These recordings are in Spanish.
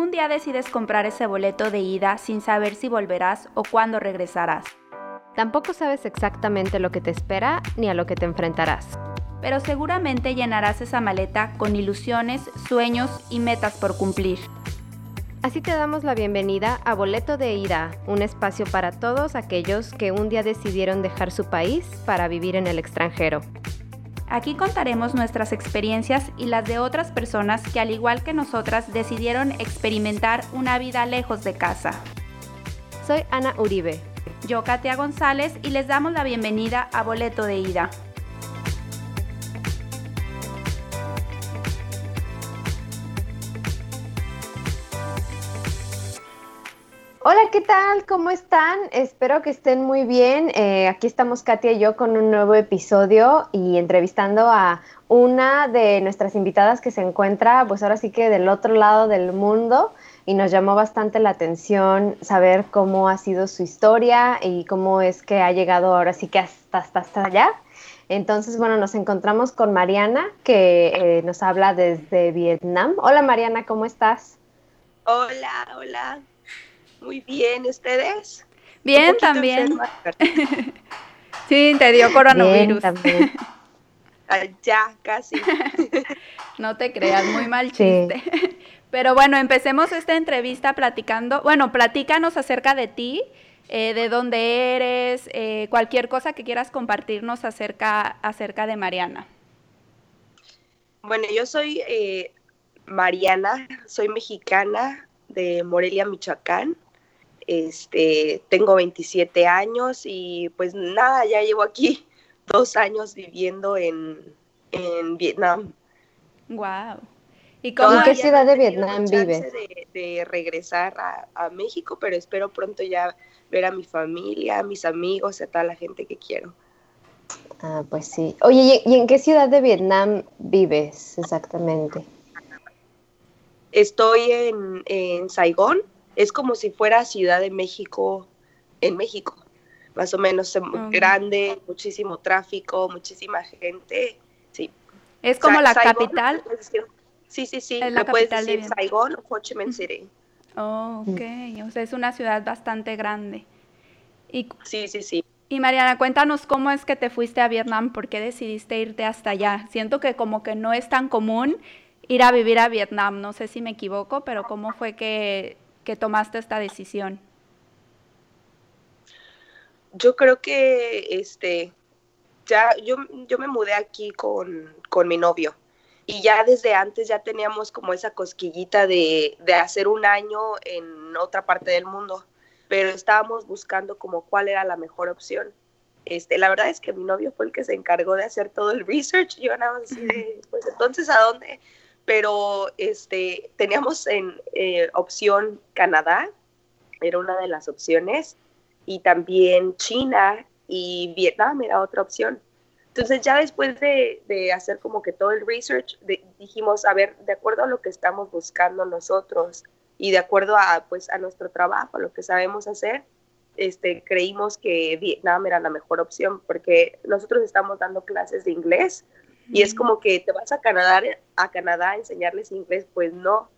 un día decides comprar ese boleto de ida sin saber si volverás o cuándo regresarás. Tampoco sabes exactamente lo que te espera ni a lo que te enfrentarás. Pero seguramente llenarás esa maleta con ilusiones, sueños y metas por cumplir. Así te damos la bienvenida a Boleto de Ida, un espacio para todos aquellos que un día decidieron dejar su país para vivir en el extranjero. Aquí contaremos nuestras experiencias y las de otras personas que al igual que nosotras decidieron experimentar una vida lejos de casa. Soy Ana Uribe. Yo, Katia González, y les damos la bienvenida a Boleto de Ida. Hola, ¿qué tal? ¿Cómo están? Espero que estén muy bien. Eh, aquí estamos Katia y yo con un nuevo episodio y entrevistando a una de nuestras invitadas que se encuentra, pues ahora sí que del otro lado del mundo y nos llamó bastante la atención saber cómo ha sido su historia y cómo es que ha llegado ahora sí que hasta, hasta, allá. Entonces, bueno, nos encontramos con Mariana que eh, nos habla desde Vietnam. Hola Mariana, ¿cómo estás? Hola, hola. Muy bien, ¿ustedes? Bien, también. sí, te dio coronavirus. también. ya, casi. no te creas, muy mal chiste. Pero bueno, empecemos esta entrevista platicando. Bueno, platícanos acerca de ti, eh, de dónde eres, eh, cualquier cosa que quieras compartirnos acerca, acerca de Mariana. Bueno, yo soy eh, Mariana, soy mexicana de Morelia, Michoacán. Este, tengo 27 años y pues nada, ya llevo aquí dos años viviendo en, Vietnam. Wow. ¿Y cómo ¿En qué ciudad de Vietnam vives? De, de regresar a, México, pero espero pronto ya ver a mi familia, a mis amigos, a toda la gente que quiero. Ah, pues sí. Oye, ¿y en qué ciudad de Vietnam vives exactamente? Estoy en, en Saigón, es como si fuera Ciudad de México en México, más o menos grande, muchísimo tráfico, muchísima gente, sí. Es como la capital. sí, sí, sí, la puedes decir Saigon o Ho Chi Minh City. Oh, ok, o sea, es una ciudad bastante grande. Y, sí, sí, sí. Y Mariana, cuéntanos cómo es que te fuiste a Vietnam, por qué decidiste irte hasta allá. Siento que como que no es tan común ir a vivir a Vietnam, no sé si me equivoco, pero cómo fue que que tomaste esta decisión? Yo creo que este ya yo, yo me mudé aquí con, con, mi novio y ya desde antes ya teníamos como esa cosquillita de, de hacer un año en otra parte del mundo, pero estábamos buscando como cuál era la mejor opción. Este, la verdad es que mi novio fue el que se encargó de hacer todo el research. Yo nada más así pues entonces, ¿a dónde? Pero este, teníamos en eh, opción Canadá, era una de las opciones, y también China y Vietnam era otra opción. Entonces ya después de, de hacer como que todo el research, dijimos, a ver, de acuerdo a lo que estamos buscando nosotros y de acuerdo a, pues, a nuestro trabajo, a lo que sabemos hacer, este, creímos que Vietnam era la mejor opción porque nosotros estamos dando clases de inglés y es como que te vas a Canadá, a Canadá a enseñarles inglés, pues no.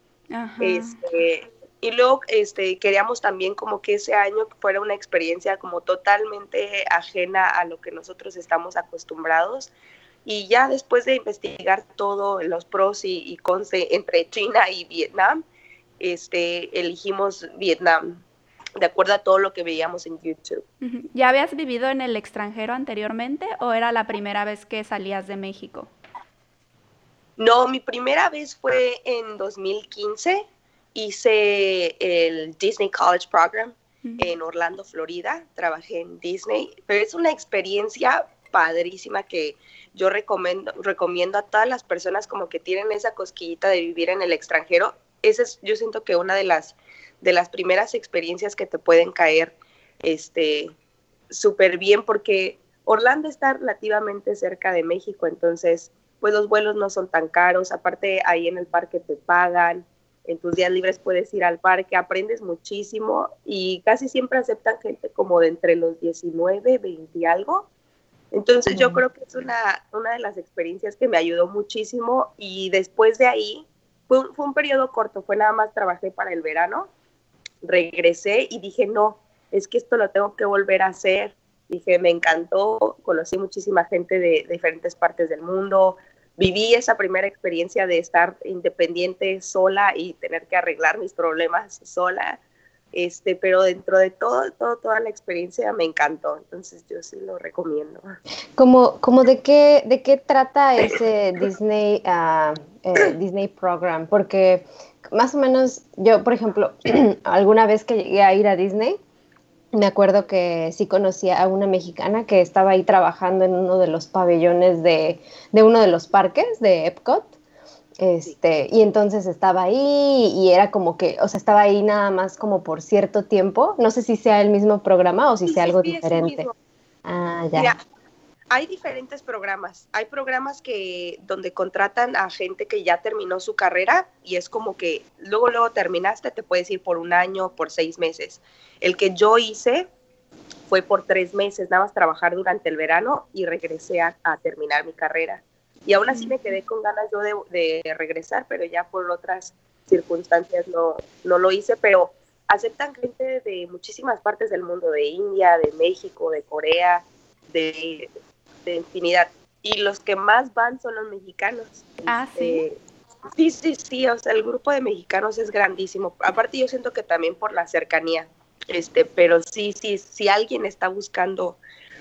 Este, y luego este, queríamos también como que ese año fuera una experiencia como totalmente ajena a lo que nosotros estamos acostumbrados. Y ya después de investigar todo, los pros y, y cons entre China y Vietnam, este, elegimos Vietnam de acuerdo a todo lo que veíamos en YouTube. ¿Ya habías vivido en el extranjero anteriormente o era la primera vez que salías de México? No, mi primera vez fue en 2015. Hice el Disney College Program en Orlando, Florida. Trabajé en Disney, pero es una experiencia padrísima que yo recomiendo, recomiendo a todas las personas como que tienen esa cosquillita de vivir en el extranjero. Esa es, yo siento que una de las de las primeras experiencias que te pueden caer este súper bien porque Orlando está relativamente cerca de México, entonces pues los vuelos no son tan caros, aparte ahí en el parque te pagan, en tus días libres puedes ir al parque, aprendes muchísimo y casi siempre aceptan gente como de entre los 19, 20 y algo. Entonces yo creo que es una, una de las experiencias que me ayudó muchísimo y después de ahí fue, fue un periodo corto, fue nada más trabajé para el verano, regresé y dije, no, es que esto lo tengo que volver a hacer. Dije, me encantó, conocí muchísima gente de, diferentes partes del mundo, viví esa primera experiencia de estar independiente sola y tener que arreglar mis problemas sola. Este, pero dentro de todo, todo, toda la experiencia me encantó, entonces yo sí lo recomiendo. ¿Cómo, como de qué, de qué trata ese Disney, uh, eh, Disney Program? Porque más o menos yo, por ejemplo, alguna vez que llegué a ir a Disney, me acuerdo que sí conocía a una mexicana que estaba ahí trabajando en uno de los pabellones de, de uno de los parques de Epcot. Este, y entonces estaba ahí y era como que, o sea, estaba ahí nada más como por cierto tiempo. No sé si sea el mismo programa o si sea algo diferente. Ah, ya hay diferentes programas. Hay programas que donde contratan a gente que ya terminó su carrera y es como que luego luego terminaste, te puedes ir por un año, por seis meses. El que yo hice fue por tres meses, nada más trabajar durante el verano y regresé a, terminar mi carrera. Y aún así me quedé con ganas yo de, regresar, pero ya por otras circunstancias no, no lo hice, pero aceptan gente de muchísimas partes del mundo, de India, de México, de Corea, de de infinidad. Y los que más van son los mexicanos. Ah, sí. Este, sí, sí, sí, o sea, el grupo de mexicanos es grandísimo. Aparte yo siento que también por la cercanía, este, pero sí, sí, si alguien está buscando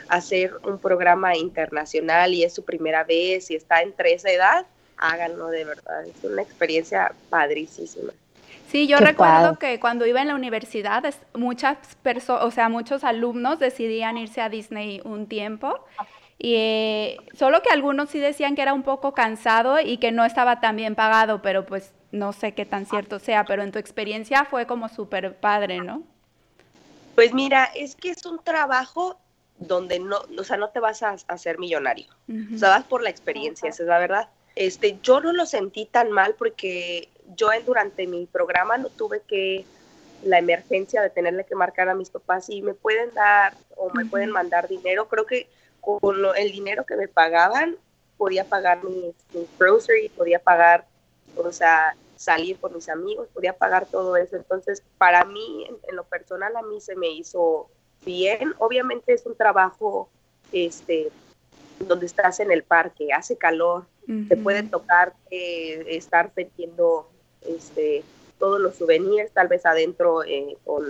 hacer un programa internacional y es su primera vez y está entre esa edad, háganlo de verdad, es una experiencia padricísima. Sí, yo recuerdo que cuando iba en la universidad, muchas personas, o sea, muchos alumnos decidían irse a Disney un tiempo y eh, solo que algunos sí decían que era un poco cansado y que no estaba tan bien pagado, pero pues no sé qué tan cierto sea, pero en tu experiencia fue como súper padre, ¿no? Pues mira, es que es un trabajo donde no, o sea, no te vas a hacer millonario. O sea, vas por la experiencia, esa es la verdad. Este, yo no lo sentí tan mal porque yo durante mi programa no tuve que la emergencia de tenerle que marcar a mis papás y me pueden dar o me pueden mandar dinero. Creo que con el dinero que me pagaban, podía pagar mis, groceries, podía pagar, o sea, salir con mis amigos, podía pagar todo eso. Entonces, para mí, en, lo personal, a mí se me hizo bien. Obviamente es un trabajo, este, donde estás en el parque, hace calor, te puede tocar estar vendiendo, este, todos los souvenirs, tal vez adentro eh, con,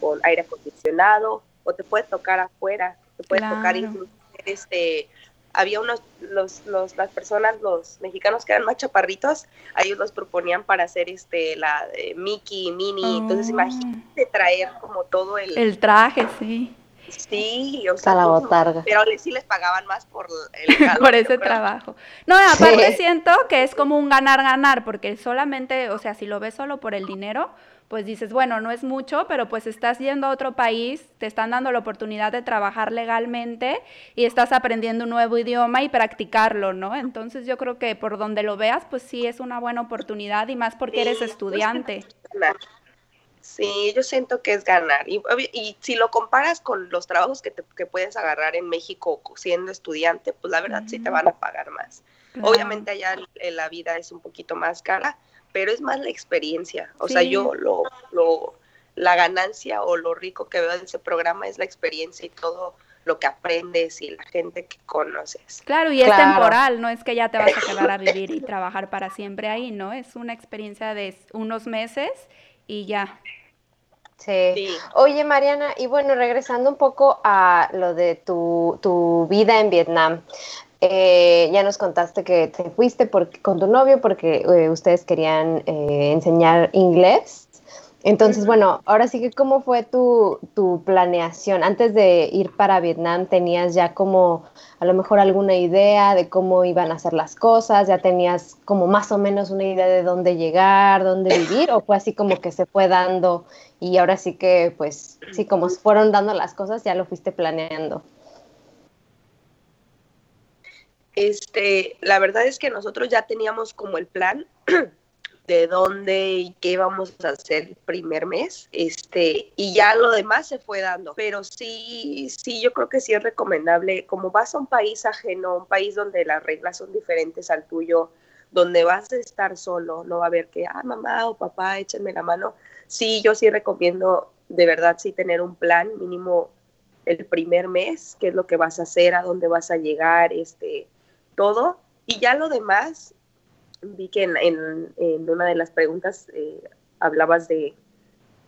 con, aire acondicionado, o te puede tocar afuera, te puede tocar incluso este, había unos, los, los, las personas, los mexicanos que eran más chaparritos, a ellos los proponían para hacer este, la de Mickey, Minnie, entonces ah. imagínate traer como todo el... El traje, sí. Sí, o sea, la botarga. pero sí les pagaban más por el por ese trabajo. No, aparte siento que es como un ganar-ganar, porque solamente, o sea, si lo ves solo por el dinero, pues dices, bueno, no es mucho, pero pues estás yendo a otro país, te están dando la oportunidad de trabajar legalmente y estás aprendiendo un nuevo idioma y practicarlo, ¿no? Entonces yo creo que por donde lo veas, pues sí es una buena oportunidad y más porque eres estudiante. Sí, yo siento que es ganar. Y, y, si lo comparas con los trabajos que, te, que puedes agarrar en México siendo estudiante, pues la verdad sí te van a pagar más. Obviamente allá la vida es un poquito más cara, pero es más la experiencia. O sea, yo lo, lo, la ganancia o lo rico que veo de ese programa es la experiencia y todo lo que aprendes y la gente que conoces. Claro, y es temporal, no es que ya te vas a quedar a vivir y trabajar para siempre ahí, ¿no? Es una experiencia de unos meses y ya. Sí. sí. Oye, Mariana, y bueno, regresando un poco a lo de tu, tu vida en Vietnam, eh, ya nos contaste que te fuiste con tu novio porque eh, ustedes querían eh, enseñar inglés. Entonces, bueno, ahora sí que cómo fue tu, tu, planeación. Antes de ir para Vietnam, ¿tenías ya como a lo mejor alguna idea de cómo iban a ser las cosas? ¿Ya tenías como más o menos una idea de dónde llegar, dónde vivir? ¿O fue así como que se fue dando y ahora sí que, pues, sí, como se fueron dando las cosas, ya lo fuiste planeando? Este, la verdad es que nosotros ya teníamos como el plan de dónde y qué íbamos a hacer el primer mes, este, y ya lo demás se fue dando. Pero sí, sí, yo creo que sí es recomendable, como vas a un país ajeno, un país donde las reglas son diferentes al tuyo, donde vas a estar solo, no va a haber que, ah, mamá o papá, échenme la mano. Sí, yo sí recomiendo de verdad sí tener un plan mínimo el primer mes, qué es lo que vas a hacer, a dónde vas a llegar, este, todo. Y ya lo demás, vi que en, una de las preguntas eh, hablabas de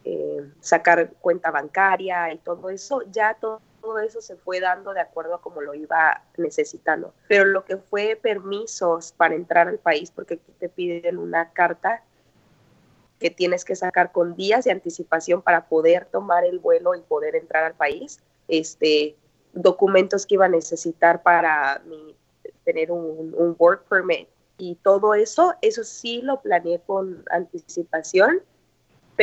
eh, sacar cuenta bancaria y todo eso, ya todo, eso se fue dando de acuerdo a como lo iba necesitando. Pero lo que fue permisos para entrar al país, porque aquí te piden una carta que tienes que sacar con días de anticipación para poder tomar el vuelo y poder entrar al país, este, documentos que iba a necesitar para tener un, un work permit y todo eso, eso sí lo planeé con anticipación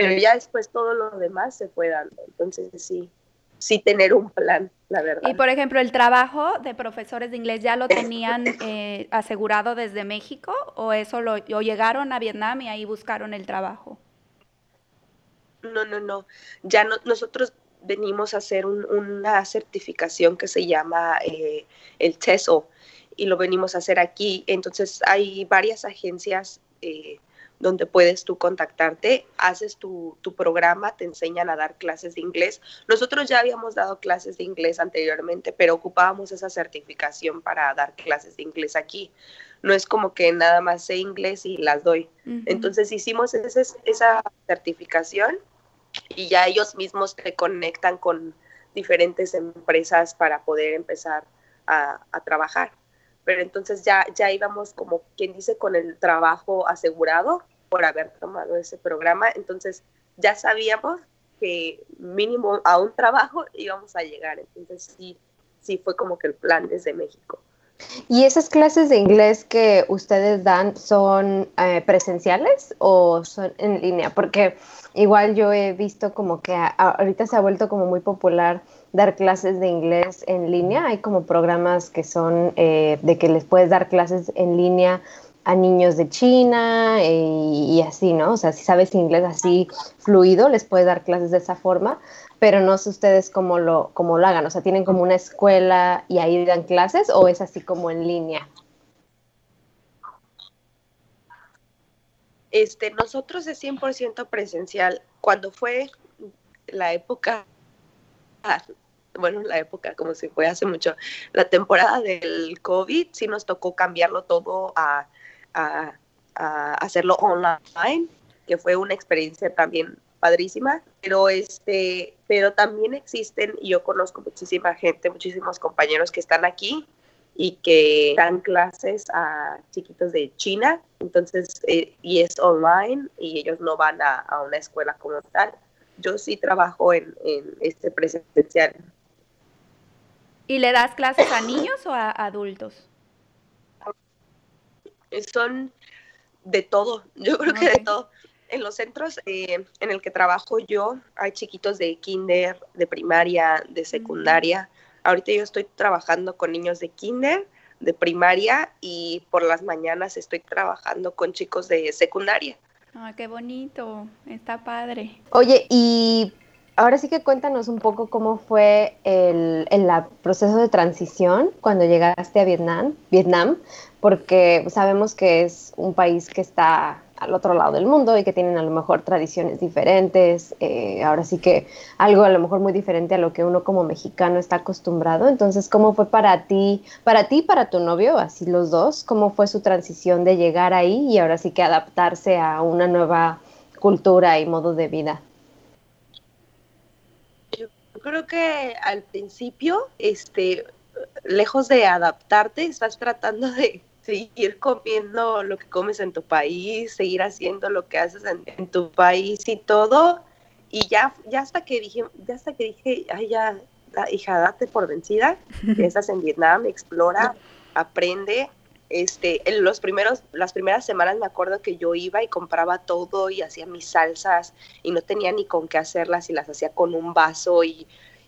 pero ya después todo lo demás se fue dando. Entonces sí, sí tener un plan, la verdad. Y por ejemplo, el trabajo de profesores de inglés ya lo tenían eh, asegurado desde México o eso lo o llegaron a Vietnam y ahí buscaron el trabajo. No, no, no. Ya no, nosotros venimos a hacer una certificación que se llama eh, el TESO y lo venimos a hacer aquí. Entonces hay varias agencias eh, donde puedes tú contactarte, haces tu, programa, te enseñan a dar clases de inglés. Nosotros ya habíamos dado clases de inglés anteriormente, pero ocupábamos esa certificación para dar clases de inglés aquí. No es como que nada más sé inglés y las doy. Entonces hicimos esa certificación y ya ellos mismos te conectan con diferentes empresas para poder empezar a, a trabajar pero entonces ya, ya íbamos como quien dice con el trabajo asegurado por haber tomado ese programa, entonces ya sabíamos que mínimo a un trabajo íbamos a llegar, entonces sí, sí fue como que el plan desde México. ¿Y esas clases de inglés que ustedes dan son eh, presenciales o son en línea? Porque igual yo he visto como que ahorita se ha vuelto como muy popular dar clases de inglés en línea. Hay como programas que son eh, de que les puedes dar clases en línea a niños de China eh, y, así, ¿no? O sea, si sabes inglés así fluido, les puedes dar clases de esa forma, pero no sé ustedes cómo lo, cómo lo hagan. O sea, ¿tienen como una escuela y ahí dan clases o es así como en línea? Este, nosotros es 100% presencial. Cuando fue la época bueno, la época, como si fue hace mucho, la temporada del COVID, sí nos tocó cambiarlo todo a, hacerlo online, que fue una experiencia también padrísima, pero este, pero también existen, y yo conozco muchísima gente, muchísimos compañeros que están aquí y que dan clases a chiquitos de China, entonces, eh, y es online y ellos no van a, una escuela como tal. Yo sí trabajo en, en este presencial. ¿Y le das clases a niños o a adultos? Son de todo, yo creo que de todo. En los centros eh, en el que trabajo yo hay chiquitos de kinder, de primaria, de secundaria. Ahorita yo estoy trabajando con niños de kinder, de primaria y por las mañanas estoy trabajando con chicos de secundaria. Ah, qué bonito, está padre. Oye, y ahora sí que cuéntanos un poco cómo fue el, proceso de transición cuando llegaste a Vietnam, Vietnam, porque sabemos que es un país que está al otro lado del mundo y que tienen a lo mejor tradiciones diferentes, eh, ahora sí que algo a lo mejor muy diferente a lo que uno como mexicano está acostumbrado. Entonces, ¿cómo fue para ti, para ti para tu novio, así los dos, cómo fue su transición de llegar ahí y ahora sí que adaptarse a una nueva cultura y modo de vida? creo que al principio, este, lejos de adaptarte, estás tratando de seguir comiendo lo que comes en tu país, seguir haciendo lo que haces en, tu país y todo. Y ya, ya hasta que dije, ya hasta que dije, ay, ya, hija, date por vencida, estás en Vietnam, explora, aprende, este, en los primeros, las primeras semanas me acuerdo que yo iba y compraba todo y hacía mis salsas y no tenía ni con qué hacerlas y las hacía con un vaso y,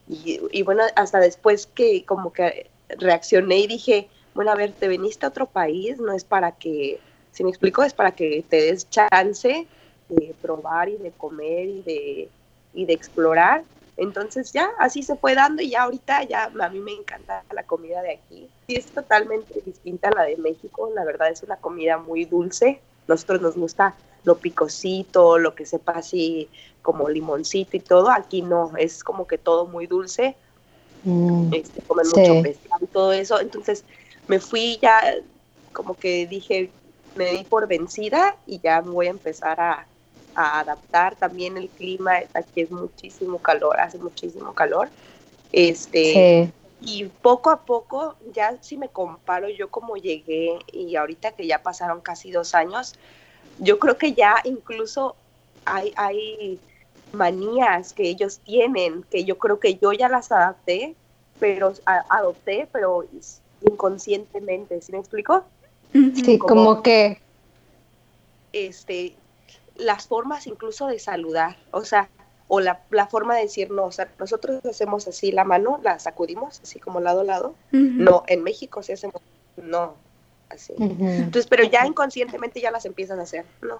y, bueno, hasta después que como que reaccioné y dije, bueno, a ver, te veniste a otro país, no es para que, si me explico, es para que te des chance de probar y de comer y de, y de explorar. Entonces ya así se fue dando y ya ahorita ya a mí me encanta la comida de aquí. Y es totalmente distinta a la de México, la verdad es una comida muy dulce. Nosotros nos gusta lo picosito, lo que sepa así como limoncito y todo. Aquí no, es como que todo muy dulce. Mm, este, comen mucho pescado y todo eso. Entonces me fui ya, como que dije, me di por vencida y ya voy a empezar a, adaptar también el clima, aquí es muchísimo calor, hace muchísimo calor. Este, Y poco a poco, ya si me comparo yo como llegué y ahorita que ya pasaron casi dos años, yo creo que ya incluso hay, hay manías que ellos tienen, que yo creo que yo ya las adapté, pero adopté, pero inconscientemente, ¿sí me explico? Sí, como que este, las formas incluso de saludar, o sea, o la, forma de decir no, o sea, nosotros hacemos así la mano, la sacudimos así como lado a lado, no, en México sí hacemos no, así. Entonces, pero ya inconscientemente ya las empiezas a hacer, ¿no?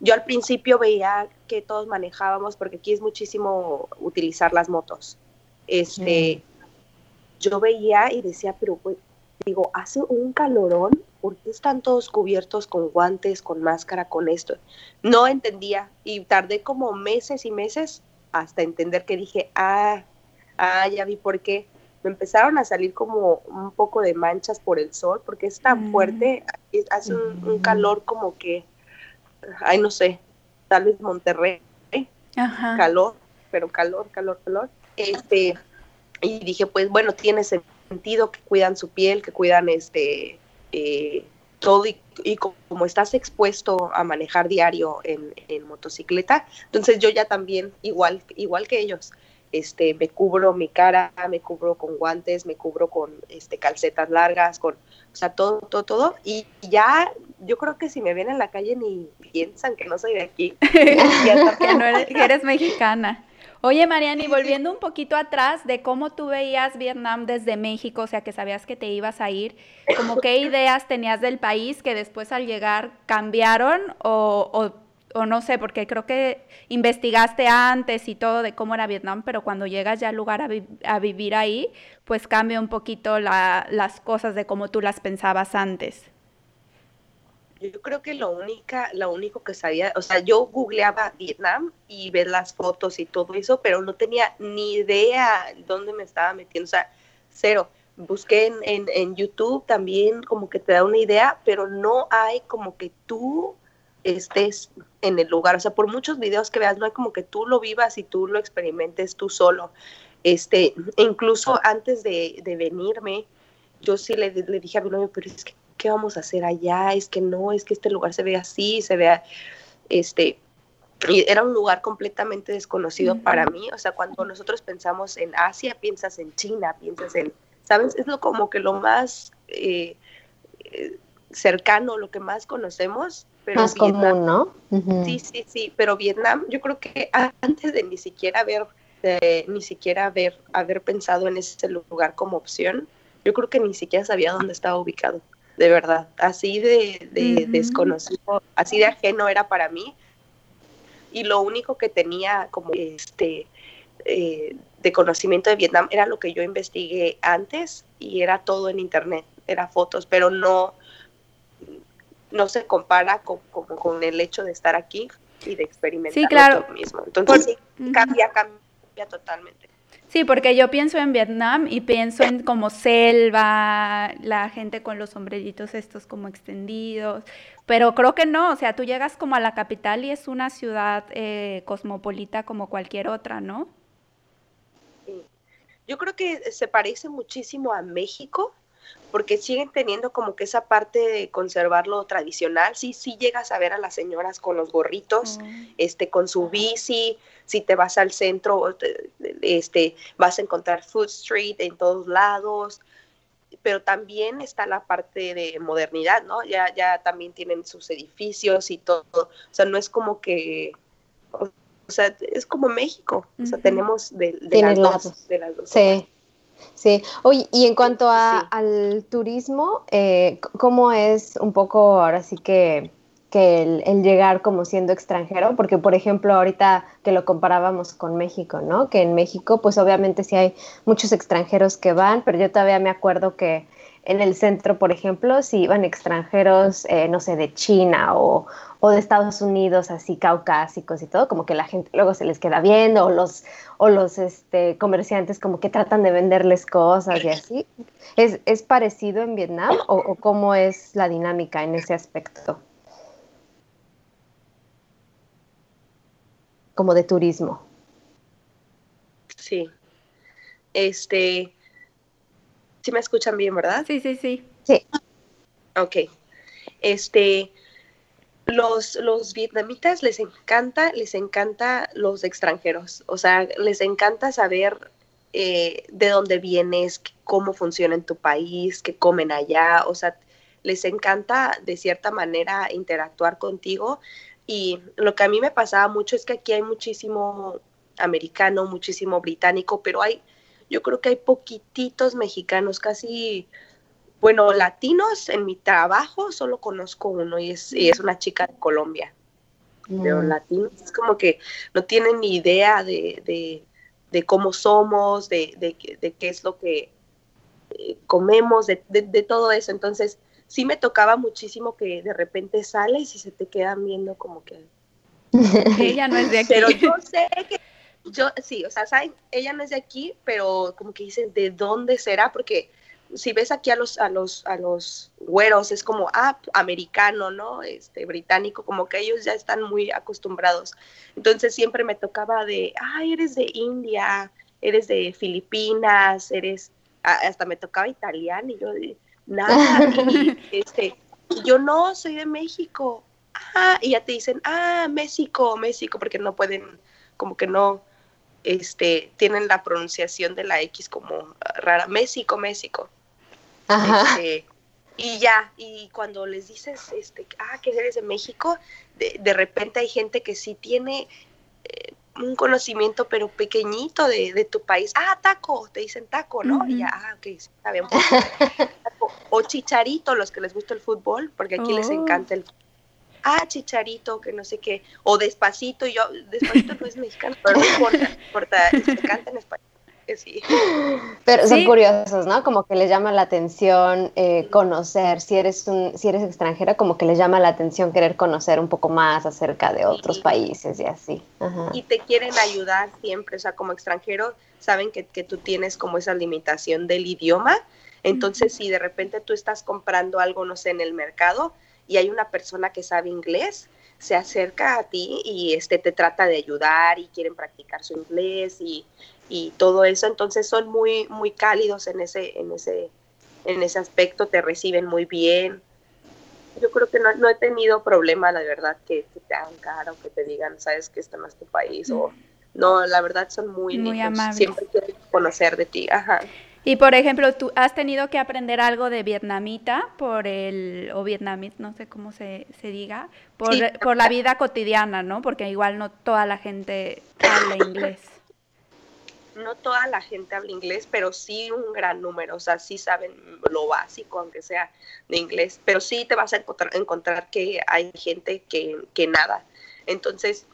Yo al principio veía que todos manejábamos, porque aquí es muchísimo utilizar las motos. Este, yo veía y decía, pero pues, digo, hace un calorón ¿por qué están todos cubiertos con guantes, con máscara, con esto? No entendía y tardé como meses y meses hasta entender que dije, ah, ah, ya vi por qué. Me empezaron a salir como un poco de manchas por el sol, porque es tan mm. fuerte, hace un, calor como que, ay, no sé, tal vez Monterrey, calor, pero calor, calor, calor. Este, y dije, pues bueno, tiene sentido que cuidan su piel, que cuidan este eh, todo y, como estás expuesto a manejar diario en, motocicleta, entonces yo ya también, igual, igual que ellos, este, me cubro mi cara, me cubro con guantes, me cubro con este, calcetas largas, con, o sea, todo, todo, todo, y ya yo creo que si me ven en la calle ni piensan que no soy de aquí. que, no eres, que eres mexicana. Oye, Mariani, volviendo un poquito atrás de cómo tú veías Vietnam desde México, o sea, que sabías que te ibas a ir, como qué ideas tenías del país que después al llegar cambiaron o, o, no sé, porque creo que investigaste antes y todo de cómo era Vietnam, pero cuando llegas ya al lugar a, vivir ahí, pues cambia un poquito las cosas de cómo tú las pensabas antes. Yo creo que lo única, lo único que sabía, o sea, yo googleaba Vietnam y ver las fotos y todo eso, pero no tenía ni idea dónde me estaba metiendo, o sea, cero. Busqué en, en, YouTube también como que te da una idea, pero no hay como que tú estés en el lugar, o sea, por muchos videos que veas, no hay como que tú lo vivas y tú lo experimentes tú solo. Este, incluso antes de, de venirme, yo sí le, le dije a mi novio, pero es que ¿qué vamos a hacer allá? Es que no, es que este lugar se ve así, se vea, este, y era un lugar completamente desconocido para mí, o sea, cuando nosotros pensamos en Asia, piensas en China, piensas en, ¿sabes? Es lo como que lo más eh, eh, cercano, lo que más conocemos. Pero más común, ¿no? Sí, sí, sí, pero Vietnam, yo creo que antes de ni siquiera haber, ni siquiera haber, haber pensado en ese lugar como opción, yo creo que ni siquiera sabía dónde estaba ubicado de verdad, así de, desconocido, así de ajeno era para mí. Y lo único que tenía como este eh, de conocimiento de Vietnam era lo que yo investigué antes y era todo en internet, era fotos, pero no, no se compara con, con, el hecho de estar aquí y de experimentar sí, claro. mismo. Entonces cambia, cambia totalmente. Sí, porque yo pienso en Vietnam y pienso en como selva, la gente con los sombreritos estos como extendidos, pero creo que no, o sea, tú llegas como a la capital y es una ciudad eh, cosmopolita como cualquier otra, ¿no? Yo creo que se parece muchísimo a México, porque siguen teniendo como que esa parte de conservar lo tradicional. Sí, sí llegas a ver a las señoras con los gorritos, mm. este, con su bici. Si te vas al centro, este, vas a encontrar Food Street en todos lados. Pero también está la parte de modernidad, ¿no? Ya, ya también tienen sus edificios y todo. O sea, no es como que o sea, es como México, o sea, tenemos de, las, dos, de las dos. Sí. Sí, oye, y en cuanto a, al turismo, eh, ¿cómo es un poco ahora sí que que el, llegar como siendo extranjero, porque por ejemplo ahorita que lo comparábamos con México, ¿no? Que en México pues obviamente sí hay muchos extranjeros que van, pero yo todavía me acuerdo que en el centro, por ejemplo, si iban extranjeros, eh, no sé, de China o, de Estados Unidos, así caucásicos y todo, como que la gente luego se les queda viendo, o los, o los este, comerciantes como que tratan de venderles cosas y así. ¿Es, parecido en Vietnam o cómo es la dinámica en ese aspecto? como de turismo. Sí. Este, sí me escuchan bien, ¿verdad? Sí, sí, sí. Sí. Ok. Este, los, los vietnamitas les encanta, les encanta los extranjeros. O sea, les encanta saber eh, de dónde vienes, cómo funciona en tu país, qué comen allá. O sea, les encanta de cierta manera interactuar contigo y lo que a mí me pasaba mucho es que aquí hay muchísimo americano, muchísimo británico, pero hay, yo creo que hay poquititos mexicanos, casi, bueno, latinos. En mi trabajo solo conozco uno y es, y es una chica de Colombia. Pero mm. latinos es como que no tienen ni idea de, cómo somos, de, de, qué es lo que eh, comemos, de, todo eso. Entonces, sí me tocaba muchísimo que de repente sales y se te quedan viendo como que... ella no es de aquí. Pero yo sé que, yo sí, o sea, ¿saben? ella no es de aquí, pero como que dicen, ¿de dónde será? Porque si ves aquí a los, a los, a los güeros, es como, ah, americano, ¿no? Este, británico, como que ellos ya están muy acostumbrados. Entonces siempre me tocaba de, ah, eres de India, eres de Filipinas, eres, hasta me tocaba italiano y yo nada. Y, este, yo no, soy de México. Ah, y ya te dicen, ah, México, México, porque no pueden, como que no, este, tienen la pronunciación de la X como rara. México, México. Este, y ya, y cuando les dices, este, ah, que eres de México, de, de repente hay gente que sí tiene eh, un conocimiento, pero pequeñito de, tu país. Ah, taco, te dicen taco, ¿no? Y ya, ah, ok, está bien. o chicharito, los que les gusta el fútbol, porque aquí les oh. encanta el ah, chicharito, que no sé qué, o despacito, yo, despacito no es mexicano, pero no importa, importa, me encanta en español. Pero son curiosos, ¿no? Como que les llama la atención eh, conocer, si eres, un, si eres extranjera, como que les llama la atención querer conocer un poco más acerca de otros países y así. Y te quieren ayudar siempre, o sea, como extranjero, saben que, que tú tienes como esa limitación del idioma, entonces si de repente tú estás comprando algo, no sé, en el mercado y hay una persona que sabe inglés, se acerca a ti y este te trata de ayudar y quieren practicar su inglés y y todo eso, entonces son muy, muy cálidos en ese, en ese, en ese aspecto, te reciben muy bien. Yo creo que no, he tenido problema, la verdad, que, te hagan cara o que te digan, sabes que este no es tu país, o no, la verdad son muy, muy amables. Siempre quieren conocer de ti, ajá. Y por ejemplo, tú has tenido que aprender algo de vietnamita por el, o vietnamita, no sé cómo se, se diga, por, por la vida cotidiana, ¿no? Porque igual no toda la gente habla inglés no toda la gente habla inglés, pero sí un gran número, o sea, sí saben lo básico, aunque sea de inglés, pero sí te vas a encontrar, que hay gente que, que nada. Entonces,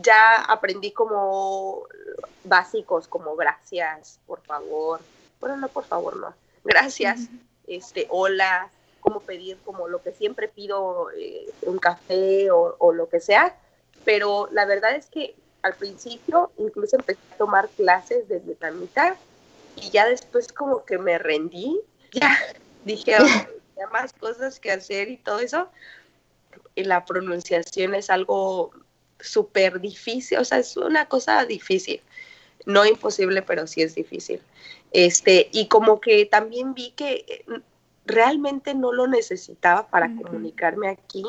ya aprendí como básicos, como gracias, por favor. Bueno, no, por favor, no. Gracias, este, hola, cómo pedir como lo que siempre pido, eh, un café o, o, lo que sea. Pero la verdad es que al principio incluso empecé a tomar clases de vietnamita y ya después como que me rendí, ya dije, hay más cosas que hacer y todo eso. Y la pronunciación es algo súper difícil, o sea, es una cosa difícil. No imposible, pero sí es difícil. Este, y como que también vi que eh, realmente no lo necesitaba para comunicarme aquí.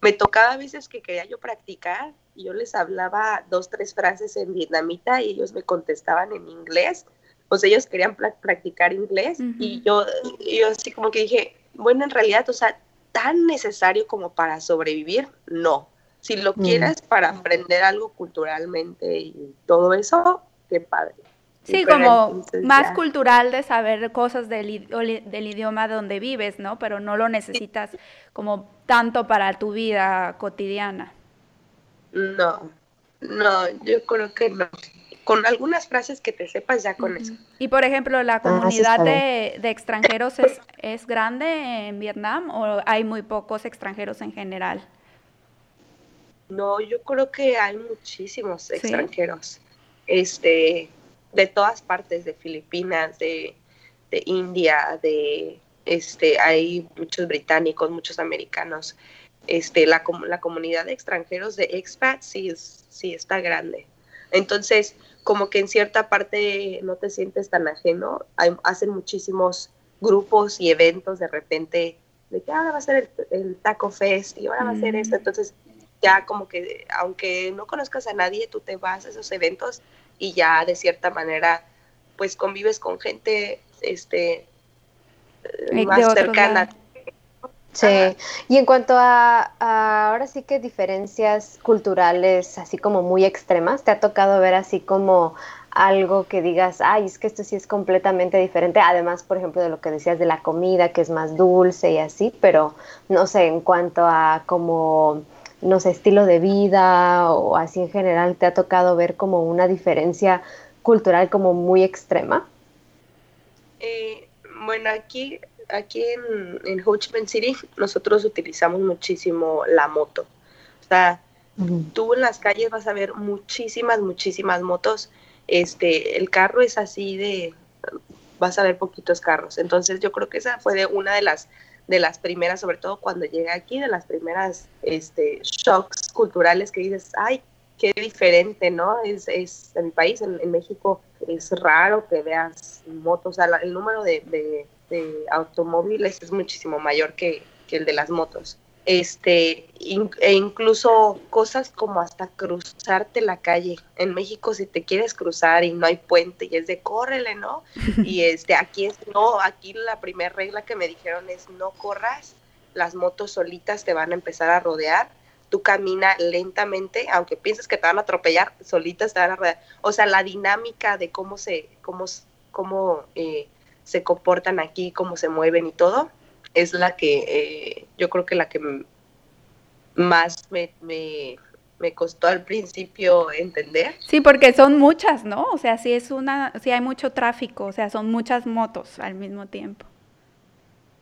Me tocaba a veces que quería yo practicar y yo les hablaba dos, tres frases en vietnamita y ellos me contestaban en inglés. O sea, ellos querían practicar inglés y yo, yo así como que dije, bueno, en realidad, o sea, tan necesario como para sobrevivir, no. Si lo quieres para aprender algo culturalmente y todo eso, qué padre. Sí, como más cultural de saber cosas del, del idioma donde vives, ¿no? Pero no lo necesitas como tanto para tu vida cotidiana. No, no, yo creo que no. Con algunas frases que te sepas ya con eso. Y por ejemplo, ¿la ah, comunidad de, de, extranjeros es, es grande en Vietnam o hay muy pocos extranjeros en general? No, yo creo que hay muchísimos extranjeros. Este, de todas partes, de Filipinas, de, India, de este, hay muchos británicos, muchos americanos. Este, la, la comunidad de extranjeros de expats sí, sí está grande. Entonces, como que en cierta parte no te sientes tan ajeno, hacen muchísimos grupos y eventos de repente de que ahora va a ser el, Taco Fest y ahora va a ser esto. Mm. Entonces, ya como que, aunque no conozcas a nadie, tú te vas a esos eventos y ya de cierta manera pues convives con gente este más cercana. Sí, y en cuanto a, ahora sí que diferencias culturales así como muy extremas, ¿te ha tocado ver así como algo que digas, ay, es que esto sí es completamente diferente, además, por ejemplo, de lo que decías de la comida, que es más dulce y así, pero no sé, en cuanto a como no sé, estilo de vida o así en general, ¿te ha tocado ver como una diferencia cultural como muy extrema? Eh, bueno, aquí, aquí en, en Ho Chi Minh City nosotros utilizamos muchísimo la moto. O sea, tú en las calles vas a ver muchísimas, muchísimas motos. Este, el carro es así de, vas a ver poquitos carros. Entonces yo creo que esa fue de una de las de las primeras, sobre todo cuando llegué aquí, de las primeras este, shocks culturales que dices, ay, qué diferente, ¿no? Es, es en mi país, en, México, es raro que veas motos, o sea, el número de, de automóviles es muchísimo mayor que, que el de las motos este, e incluso cosas como hasta cruzarte la calle. En México si te quieres cruzar y no hay puente y es de córrele, ¿no? Y este, aquí es no, aquí la primera regla que me dijeron es no corras, las motos solitas te van a empezar a rodear, tú camina lentamente, aunque pienses que te van a atropellar, solitas te van a rodear. O sea, la dinámica de cómo se, cómo, cómo eh, se comportan aquí, cómo se mueven y todo, es la que eh, yo creo que la que más me, me, costó al principio entender. Sí, porque son muchas, ¿no? O sea, sí es una, sí hay mucho tráfico, o sea, son muchas motos al mismo tiempo.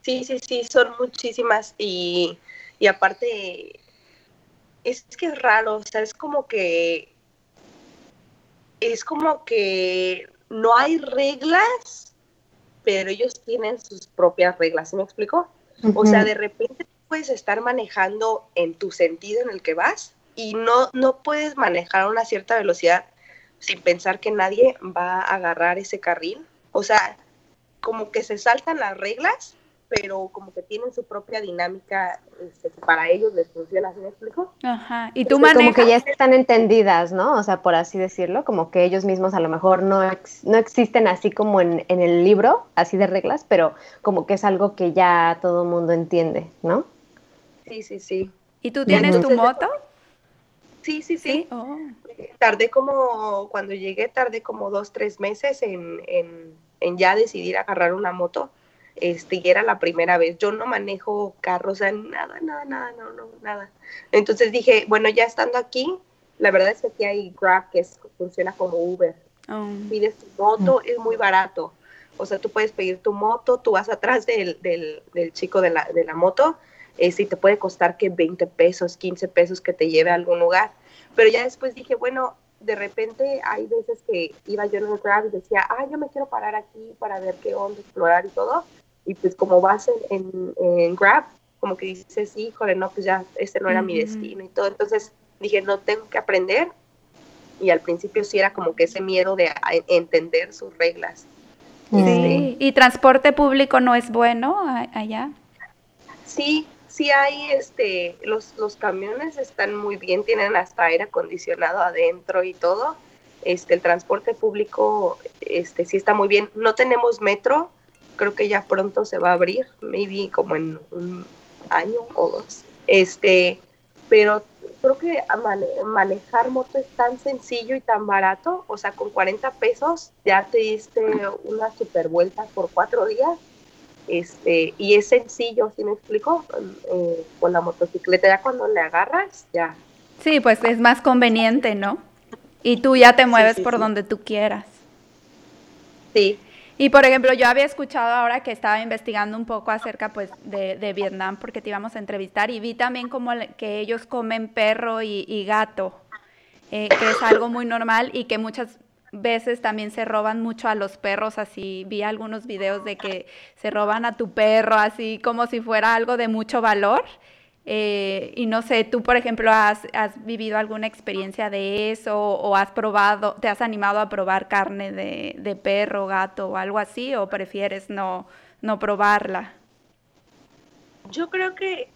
Sí, sí, sí, son muchísimas y, y aparte es que es raro, o sea, es como que es como que no hay reglas pero ellos tienen sus propias reglas, ¿sí me explico? O sea, de repente puedes estar manejando en tu sentido en el que vas y no, no puedes manejar a una cierta velocidad sin pensar que nadie va a agarrar ese carril. O sea, como que se saltan las reglas pero como que tienen su propia dinámica, este, para ellos les funciona, ¿sí me explico? Ajá, y tú manejas... Como que ya están entendidas, ¿no? O sea, por así decirlo, como que ellos mismos a lo mejor no, no existen así como en, en el libro, así de reglas, pero como que es algo que ya todo el mundo entiende, ¿no? Sí, sí, sí. ¿Y tú tienes tu moto? Sí, sí, sí. Oh. Tardé como, cuando llegué, tardé como dos, tres meses en, en, en ya decidir agarrar una moto este, y era la primera vez. Yo no manejo carros, o nada, nada, nada, no, no, nada. Entonces dije, bueno, ya estando aquí, la verdad es que aquí hay Grab que funciona como Uber. Oh. Pides tu moto, es muy barato. O sea, tú puedes pedir tu moto, tú vas atrás del, del, del chico de la, de la moto, este, y te puede costar que 20 pesos, 15 pesos que te lleve a algún lugar. Pero ya después dije, bueno, de repente hay veces que iba yo en el Grab y decía, ah, yo me quiero parar aquí para ver qué onda, explorar y todo y pues como vas en, en, Grab, como que dices, híjole, no, pues ya, este no era mi destino y todo. Entonces dije, no, tengo que aprender. Y al principio sí era como que ese miedo de entender sus reglas. Sí, este, ¿y transporte público no es bueno allá? Sí, sí hay, este, los, los camiones están muy bien, tienen hasta aire acondicionado adentro y todo. Este, el transporte público, este, sí está muy bien. No tenemos metro, creo que ya pronto se va a abrir, maybe como en un año o dos. Este, pero creo que manejar moto es tan sencillo y tan barato, o sea, con 40 pesos ya te diste una super vuelta por cuatro días, este, y es sencillo, ¿sí me explico? Eh, con la motocicleta, ya cuando le agarras, ya. Sí, pues es más conveniente, ¿no? Y tú ya te mueves por donde tú quieras. Sí, y por ejemplo, yo había escuchado ahora que estaba investigando un poco acerca pues de, Vietnam porque te íbamos a entrevistar y vi también como que ellos comen perro y, gato, eh, que es algo muy normal y que muchas veces también se roban mucho a los perros, así vi algunos videos de que se roban a tu perro así como si fuera algo de mucho valor eh, y no sé, tú por ejemplo has, vivido alguna experiencia de eso o has probado, te has animado a probar carne de, de perro, gato o algo así o prefieres no, no probarla? Yo creo que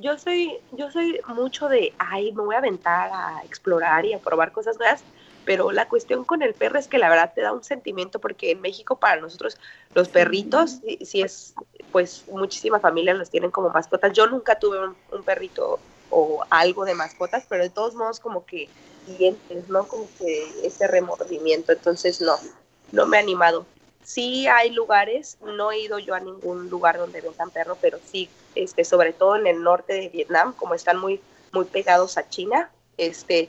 yo soy, yo soy mucho de, ay, me voy a aventar a explorar y a probar cosas nuevas, pero la cuestión con el perro es que la verdad te da un sentimiento porque en México para nosotros los perritos, si, es, pues muchísimas familias los tienen como mascotas. Yo nunca tuve un, perrito o algo de mascotas, pero de todos modos como que dientes, ¿no? Como que ese remordimiento, entonces no, no me he animado. Sí hay lugares, no he ido yo a ningún lugar donde vendan perro, pero sí, este, sobre todo en el norte de Vietnam, como están muy, muy pegados a China, este,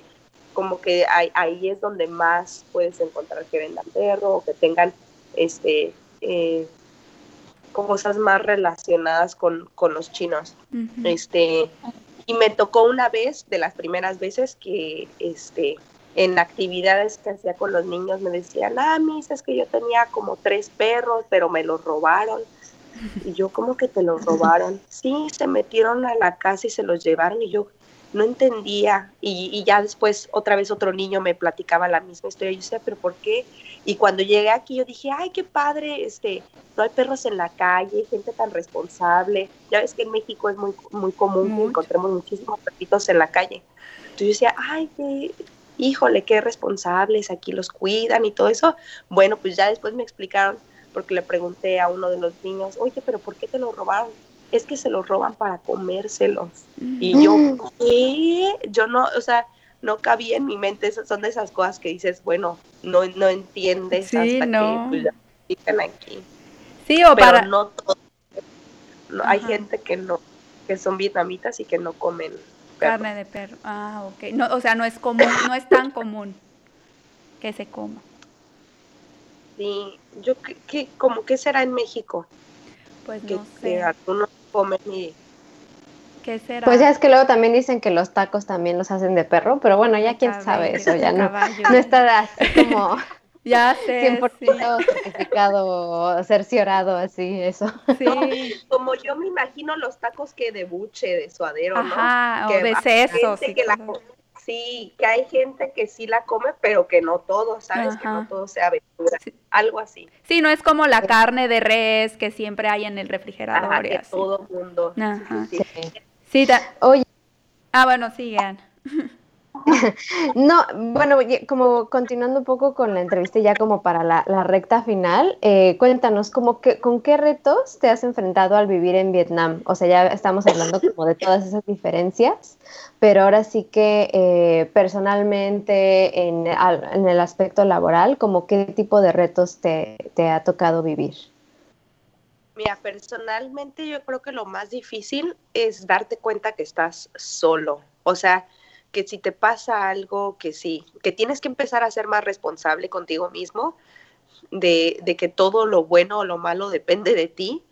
como que ahí, es donde más puedes encontrar que vendan perro o que tengan este eh, cosas más relacionadas con, los chinos. Este, y me tocó una vez, de las primeras veces, que este, en actividades que hacía con los niños me decían, ah, mis, es que yo tenía como tres perros, pero me los robaron. Y yo, ¿cómo que te los robaron? Sí, se metieron a la casa y se los llevaron. Y yo, no entendía y, ya después otra vez otro niño me platicaba la misma historia. Yo decía, pero ¿por qué? Y cuando llegué aquí yo dije, ay, qué padre, este, no hay perros en la calle, gente tan responsable. Ya ves que en México es muy, muy común que encontremos muchísimos perritos en la calle. Entonces yo decía, ay, qué, híjole, qué responsables, aquí los cuidan y todo eso. Bueno, pues ya después me explicaron, porque le pregunté a uno de los niños, oye, pero ¿por qué te lo robaron? Es que se los roban para comérselos. Y yo, ¿qué? Yo no, o sea, no cabía en mi mente, son de esas cosas que dices, bueno, no, no entiendes hasta que pues, aquí. Sí, o Pero no todo. hay gente que no, que son vietnamitas y que no comen carne de perro. Ah, ok. No, o sea, no es común, no es tan común que se coma. Sí, yo, ¿qué, como qué será en México? Pues no sé. algunos comen y... ¿Qué será? Pues ya es que luego también dicen que los tacos también los hacen de perro, pero bueno, ya quién sabe eso, ya no, no está así como... Ya sé, 100% certificado, cerciorado, así, eso. Sí. como yo me imagino los tacos que de buche, de suadero, Ajá, ¿no? o de sesos. Que la, sí, que hay gente que sí la come, pero que no todo, ¿sabes? Que no todo sea aventura, algo así. Sí, no es como la carne de res que siempre hay en el refrigerador. Ajá, que todo mundo. Ajá. Sí, sí. Oye. Ah, bueno, sigan. No, bueno, como continuando un poco con la entrevista ya como para la, recta final, eh, cuéntanos como con qué retos te has enfrentado al vivir en Vietnam. O sea, ya estamos hablando como de todas esas diferencias, pero ahora sí que eh, personalmente en, el aspecto laboral, como qué tipo de retos te, te ha tocado vivir. Mira, personalmente yo creo que lo más difícil es darte cuenta que estás solo. O sea, que si te pasa algo, que sí, que tienes que empezar a ser más responsable contigo mismo, de, de que todo lo bueno o lo malo depende de ti,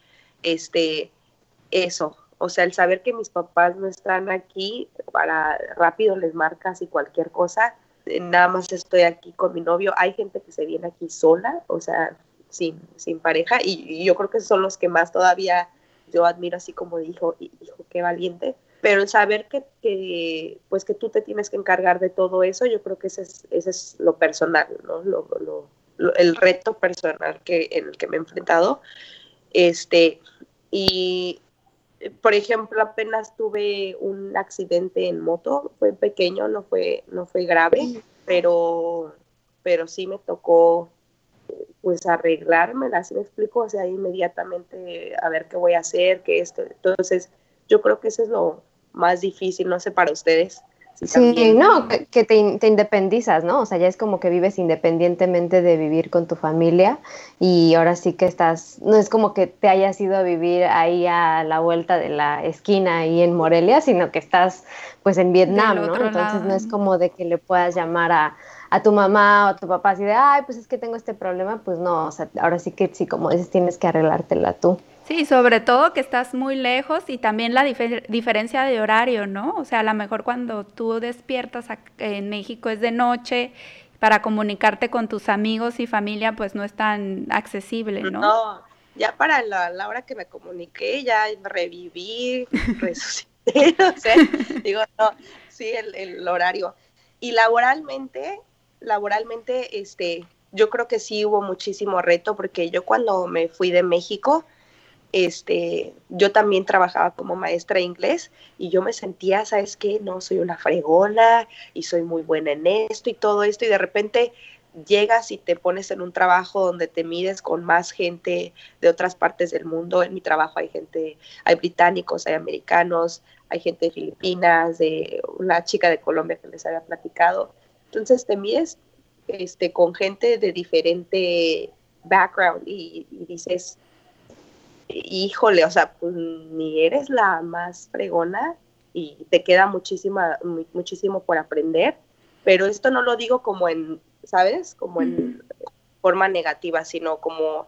este, eso, o sea, el saber que mis papás no están aquí, para rápido les marcas y cualquier cosa, eh, nada más estoy aquí con mi novio, hay gente que se viene aquí sola, o sea, sin, sin pareja, y, yo creo que son los que más todavía yo admiro así como dijo, hijo, qué valiente, pero el saber que, pues que tú te tienes que encargar de todo eso, yo creo que ese es, ese es lo personal, ¿no? Lo, el reto personal que, en el que me he enfrentado. Este, y, por ejemplo, apenas tuve un accidente en moto, fue pequeño, no fue, no fue grave, pero, pero sí me tocó pues arreglármela, así me explico, o sea, inmediatamente a ver qué voy a hacer, qué esto, entonces yo creo que eso es lo, más difícil, no sé, para ustedes, Sí, no, que, te, te, independizas, ¿no? O sea, ya es como que vives independientemente de vivir con tu familia y ahora sí que estás, no es como que te hayas ido a vivir ahí a la vuelta de la esquina ahí en Morelia, sino que estás pues en Vietnam, ¿no? Entonces no es como de que le puedas llamar a, a tu mamá o a tu papá así de, ay, pues es que tengo este problema, pues no, o sea, ahora sí que sí, como dices, tienes que arreglártela tú. Sí, sobre todo que estás muy lejos y también la diferencia de horario, ¿no? O sea, a lo mejor cuando tú despiertas en México es de noche, para comunicarte con tus amigos y familia pues no es tan accesible, ¿no? No, ya para la, hora que me comuniqué ya reviví, resucité, o sea, digo, no, sí, el, el horario. Y laboralmente, laboralmente, este, yo creo que sí hubo muchísimo reto porque yo cuando me fui de México, este, yo también trabajaba como maestra de inglés y yo me sentía, ¿sabes qué? No, soy una fregona y soy muy buena en esto y todo esto y de repente llegas y te pones en un trabajo donde te mides con más gente de otras partes del mundo. En mi trabajo hay gente, hay británicos, hay americanos, hay gente de Filipinas, de una chica de Colombia que les había platicado. Entonces te mides este, con gente de diferente background y dices, híjole, o sea, pues ni eres la más fregona y te queda muchísima, muchísimo por aprender, pero esto no lo digo como en, ¿sabes? Como en forma negativa, sino como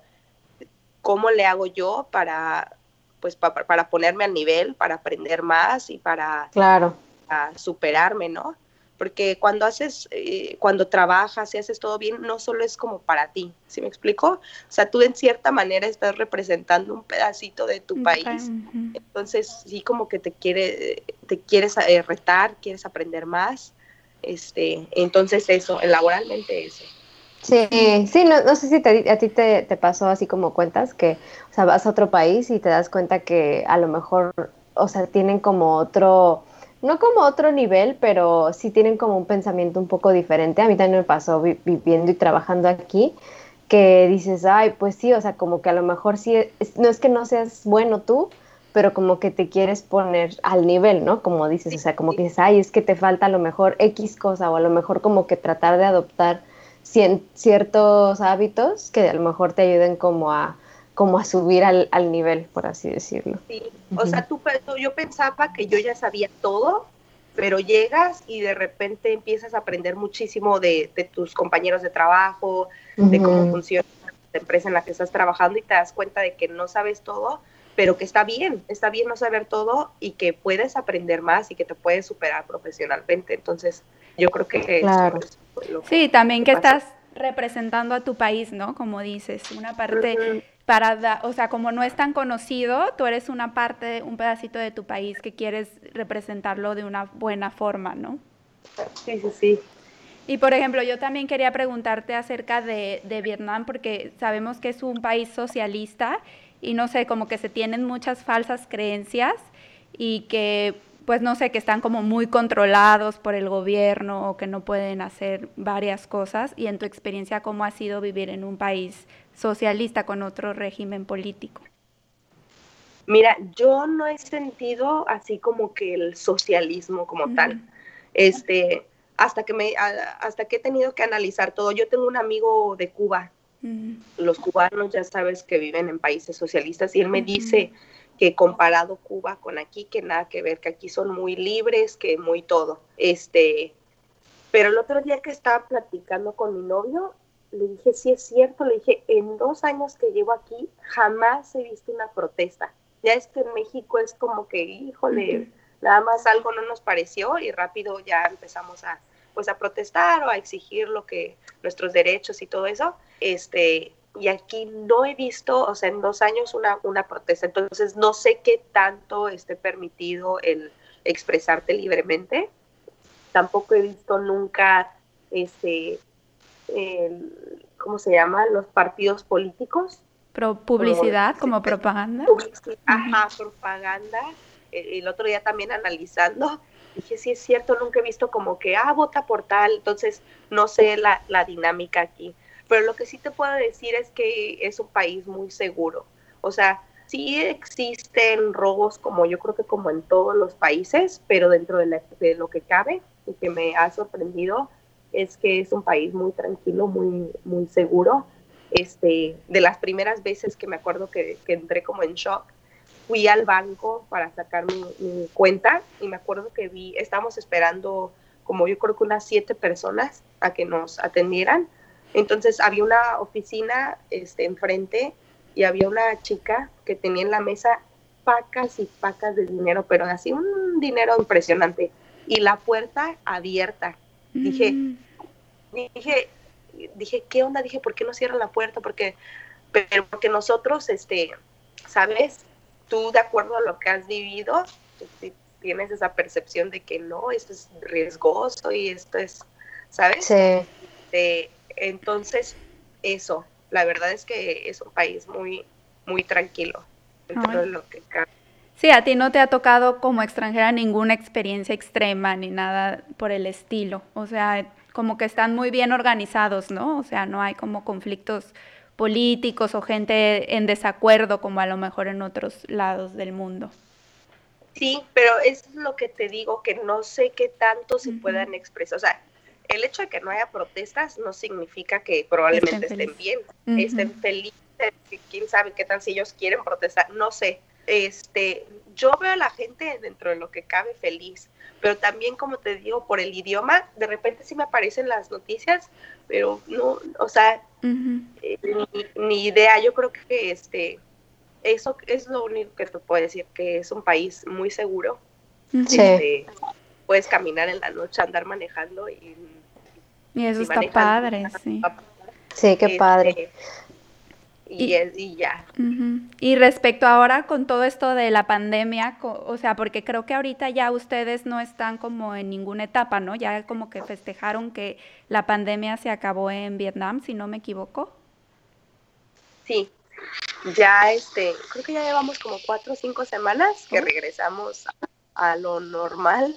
cómo le hago yo para, pues, para ponerme al nivel, para aprender más y para, claro. para superarme, ¿no? Porque cuando haces, eh, cuando trabajas y haces todo bien, no solo es como para ti, ¿sí me explico? O sea, tú en cierta manera estás representando un pedacito de tu país, entonces sí como que te quiere, te quieres eh, retar, quieres aprender más, este, entonces eso, laboralmente eso. Sí, sí, no, no sé si a ti te, te pasó así como cuentas, que, o sea, vas a otro país y te das cuenta que a lo mejor, o sea, tienen como otro no como otro nivel, pero sí tienen como un pensamiento un poco diferente. A mí también me pasó viviendo y trabajando aquí, que dices, ay, pues sí, o sea, como que a lo mejor sí, no es que no seas bueno tú, pero como que te quieres poner al nivel, ¿no? Como dices, o sea, como que dices, ay, es que te falta a lo mejor X cosa, o a lo mejor como que tratar de adoptar ciertos hábitos que a lo mejor te ayuden como a como a subir al, al nivel, por así decirlo. Sí, o sea, tú, yo pensaba que yo ya sabía todo, pero llegas y de repente empiezas a aprender muchísimo de, de tus compañeros de trabajo, de cómo funciona la empresa en la que estás trabajando y te das cuenta de que no sabes todo, pero que está bien, está bien no saber todo y que puedes aprender más y que te puedes superar profesionalmente. Entonces, yo creo que... Claro. sí, también que, estás representando a tu país, ¿no? Como dices, una parte para, o sea, como no es tan conocido, tú eres una parte, un pedacito de tu país que quieres representarlo de una buena forma, ¿no? Sí, sí, sí. Y por ejemplo, yo también quería preguntarte acerca de, de Vietnam, porque sabemos que es un país socialista y no sé, como que se tienen muchas falsas creencias y que pues no sé, que están como muy controlados por el gobierno o que no pueden hacer varias cosas. Y en tu experiencia, ¿cómo ha sido vivir en un país socialista con otro régimen político? Mira, yo no he sentido así como que el socialismo como tal. Este, hasta que me hasta que he tenido que analizar todo. Yo tengo un amigo de Cuba. Los cubanos ya sabes que viven en países socialistas y él me dice que comparado Cuba con aquí, que nada que ver, que aquí son muy libres, que muy todo. Este, pero el otro día que estaba platicando con mi novio, le dije, sí es cierto, le dije, en dos años que llevo aquí, jamás he visto una protesta. Ya es que en México es como que, híjole, nada más algo no nos pareció y rápido ya empezamos a, pues a protestar o a exigir lo que, nuestros derechos y todo eso. Este, y aquí no he visto, o sea, en dos años una, una protesta, entonces no sé qué tanto esté permitido el expresarte libremente. Tampoco he visto nunca, este, ¿cómo se llama? Los partidos políticos. Pro publicidad, como, propaganda. ajá, propaganda. El, el otro día también analizando, dije, sí es cierto, nunca he visto como que, ah, vota por tal, entonces no sé la, la dinámica aquí pero lo que sí te puedo decir es que es un país muy seguro. O sea, sí existen robos como yo creo que como en todos los países, pero dentro de, lo que cabe, y que me ha sorprendido es que es un país muy tranquilo, muy, muy seguro. Este, de las primeras veces que me acuerdo que, entré como en shock, fui al banco para sacar mi, mi, cuenta y me acuerdo que vi, estábamos esperando como yo creo que unas siete personas a que nos atendieran. Entonces había una oficina este, enfrente y había una chica que tenía en la mesa pacas y pacas de dinero, pero así un dinero impresionante. Y la puerta abierta. Dije, mm. dije, dije, ¿qué onda? Dije, ¿por qué no cierran la puerta? Porque, pero porque nosotros, este, ¿sabes? Tú de acuerdo a lo que has vivido, tienes esa percepción de que no, esto es riesgoso y esto es, ¿sabes? Sí. entonces, eso, la verdad es que es un país muy, muy tranquilo dentro de lo que Sí, a ti no te ha tocado como extranjera ninguna experiencia extrema ni nada por el estilo. O sea, como que están muy bien organizados, ¿no? O sea, no hay como conflictos políticos o gente en desacuerdo como a lo mejor en otros lados del mundo. Sí, pero es lo que te digo, que no sé qué tanto se puedan expresar. O sea, el hecho de que no haya protestas no significa que probablemente estén, bien, estén felices, quién sabe qué tal si ellos quieren protestar, no sé. Este, yo veo a la gente dentro de lo que cabe feliz, pero también como te digo, por el idioma, de repente sí me aparecen las noticias, pero no, o sea, eh, ni, idea, yo creo que este, eso es lo único que te puedo decir, que es un país muy seguro. Sí. puedes caminar en la noche, andar manejando y... Y eso está padre, sí. Sí, qué este, padre. Y, y, ya. Y respecto ahora con todo esto de la pandemia, o sea, porque creo que ahorita ya ustedes no están como en ninguna etapa, ¿no? Ya como que festejaron que la pandemia se acabó en Vietnam, si no me equivoco. Sí, ya este, creo que ya llevamos como cuatro o cinco semanas que regresamos a, lo normal,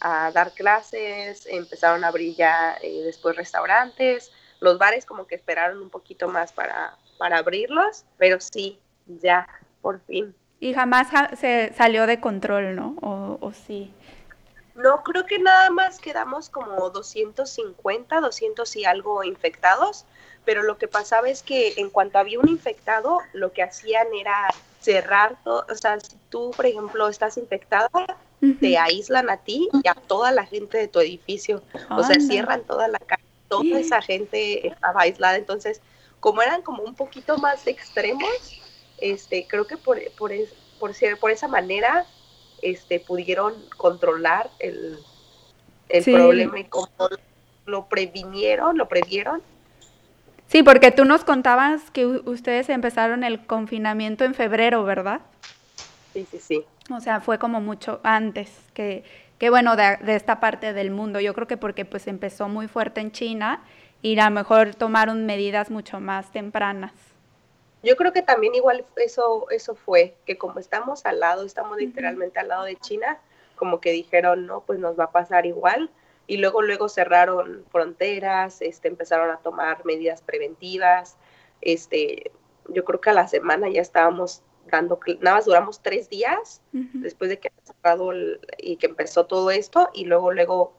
a dar clases, empezaron a abrir ya eh, después restaurantes, los bares como que esperaron un poquito más para, para abrirlos, pero sí, ya, por fin. Y jamás se salió de control, ¿no? O, o sí. No, creo que nada más quedamos como 250, 200 y algo infectados, pero lo que pasaba es que en cuanto había un infectado, lo que hacían era cerrar todo, o sea, si tú, por ejemplo, estás infectada, te aíslan a ti y a toda la gente de tu edificio, o sea, cierran toda la calle, toda esa gente estaba aislada, entonces, como eran como un poquito más extremos, este, creo que por, por, por, por esa manera este, pudieron controlar el, el problema y cómo lo previnieron, lo previeron Sí, porque tú nos contabas que ustedes empezaron el confinamiento en febrero, ¿verdad? Sí, sí, sí. O sea, fue como mucho antes que, que bueno, de, esta parte del mundo. Yo creo que porque pues empezó muy fuerte en China y a lo mejor tomaron medidas mucho más tempranas. Yo creo que también igual eso, eso fue, que como estamos al lado, estamos literalmente al lado de China, como que dijeron, no, pues nos va a pasar igual y luego luego cerraron fronteras, este, empezaron a tomar medidas preventivas, este, yo creo que a la semana ya estábamos dando, nada más duramos tres días después de que cerrado y que empezó todo esto y luego luego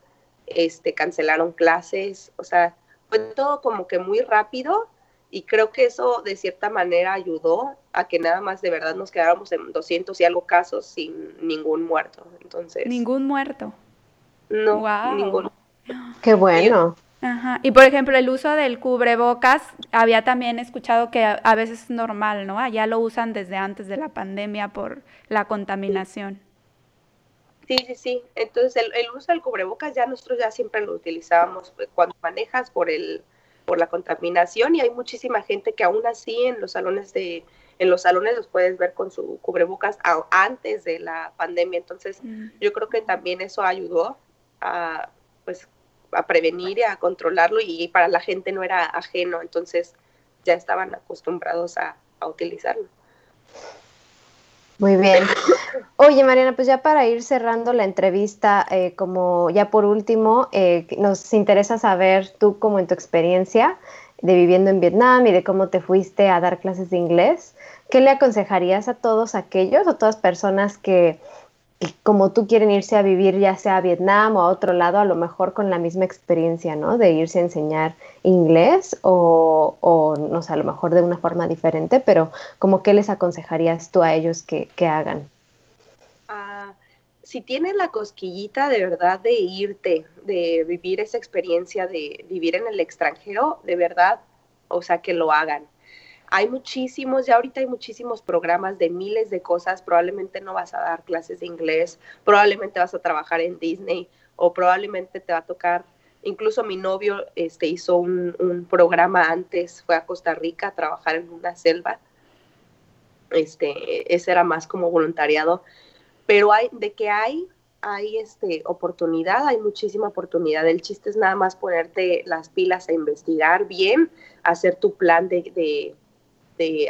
este, cancelaron clases, o sea, fue todo como que muy rápido y creo que eso de cierta manera ayudó a que nada más de verdad nos quedáramos en 200 y algo casos sin ningún muerto. Entonces, ningún muerto. No, ninguno. Qué bueno. Ajá. Y por ejemplo, el uso del cubrebocas, había también escuchado que a, veces es normal, ¿no? Allá lo usan desde antes de la pandemia por la contaminación. Sí, sí, sí. Entonces, el, el uso del cubrebocas ya nosotros ya siempre lo utilizábamos pues, cuando manejas por el por la contaminación y hay muchísima gente que aún así en los salones de en los salones los puedes ver con su cubrebocas antes de la pandemia. Entonces, mm. yo creo que también eso ayudó a, pues, a prevenir y a controlarlo y para la gente no era ajeno, entonces ya estaban acostumbrados a, utilizarlo. Muy bien. Oye, Mariana, pues ya para ir cerrando la entrevista, eh, como ya por último, eh, nos interesa saber tú como en tu experiencia de viviendo en Vietnam y de cómo te fuiste a dar clases de inglés, ¿qué le aconsejarías a todos aquellos o todas personas que como tú quieren irse a vivir ya sea a Vietnam o a otro lado, a lo mejor con la misma experiencia, ¿no? De irse a enseñar inglés o, o no sé, a lo mejor de una forma diferente, pero como qué les aconsejarías tú a ellos que, que hagan? Ah, si tienes la cosquillita de verdad de irte, de vivir esa experiencia de vivir en el extranjero, de verdad, o sea, que lo hagan hay muchísimos, ya ahorita hay muchísimos programas de miles de cosas, probablemente no vas a dar clases de inglés, probablemente vas a trabajar en Disney o probablemente te va a tocar, incluso mi novio este, hizo un, programa antes, fue a Costa Rica a trabajar en una selva, este, ese era más como voluntariado, pero hay, de que hay, hay este, oportunidad, hay muchísima oportunidad. El chiste es nada más ponerte las pilas a investigar bien, hacer tu plan de, de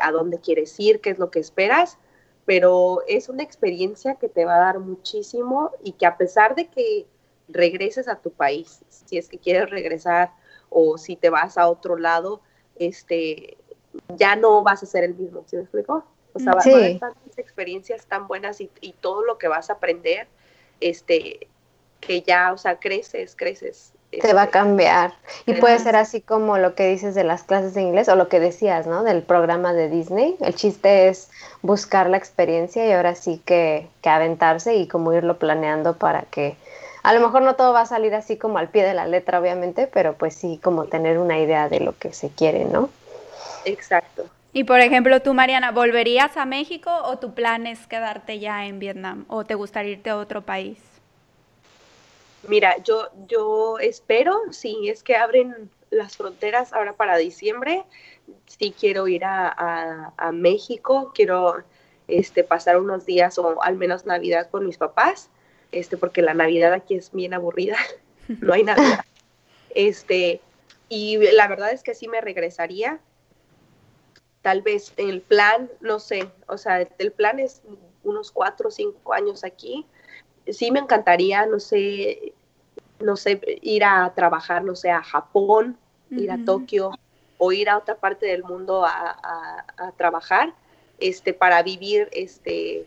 a dónde quieres ir, qué es lo que esperas, pero es una experiencia que te va a dar muchísimo y que a pesar de que regreses a tu país, si es que quieres regresar o si te vas a otro lado, este, ya no vas a ser el mismo, ¿sí me explico? O sea, sí. van a experiencias tan buenas y, y, todo lo que vas a aprender, este, que ya, o sea, creces, creces te va a cambiar. Y puede ser así como lo que dices de las clases de inglés o lo que decías, ¿no? Del programa de Disney. El chiste es buscar la experiencia y ahora sí que, que aventarse y como irlo planeando para que a lo mejor no todo va a salir así como al pie de la letra, obviamente, pero pues sí como tener una idea de lo que se quiere, ¿no? Exacto. Y por ejemplo, tú, Mariana, ¿volverías a México o tu plan es quedarte ya en Vietnam o te gustaría irte a otro país? Mira, yo, yo espero, si es que abren las fronteras ahora para diciembre, sí quiero ir a, México, quiero este, pasar unos días o al menos Navidad con mis papás, este, porque la Navidad aquí es bien aburrida, no hay Navidad. Este, y la verdad es que sí me regresaría. Tal vez el plan, no sé, o sea, el plan es unos cuatro o cinco años aquí, sí me encantaría, no sé, no sé, ir a trabajar, no sé, a Japón, ir a Tokio o ir a otra parte del mundo a, trabajar, este, para vivir este,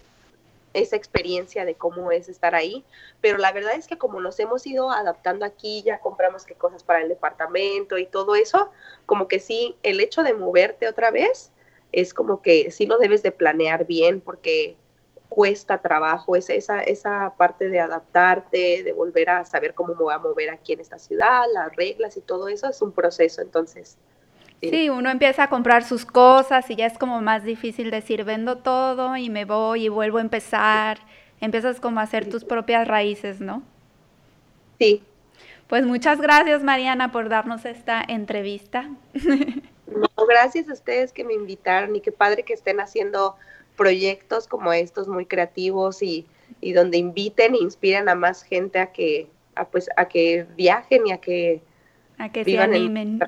esa experiencia de cómo es estar ahí. Pero la verdad es que como nos hemos ido adaptando aquí, ya compramos qué cosas para el departamento y todo eso, como que sí, el hecho de moverte otra vez es como que sí lo debes de planear bien porque cuesta trabajo, es esa, esa parte de adaptarte, de volver a saber cómo me voy a mover aquí en esta ciudad, las reglas y todo eso es un proceso, entonces. Sí. uno empieza a comprar sus cosas y ya es como más difícil decir, vendo todo y me voy y vuelvo a empezar. Empiezas como a hacer tus propias raíces, ¿no? Sí. Pues muchas gracias, Mariana, por darnos esta entrevista. No, gracias a ustedes que me invitaron y qué padre que estén haciendo proyectos como estos muy creativos y, donde inviten e inspiren a más gente a que, a, pues, a que viajen y a que, a que se animen.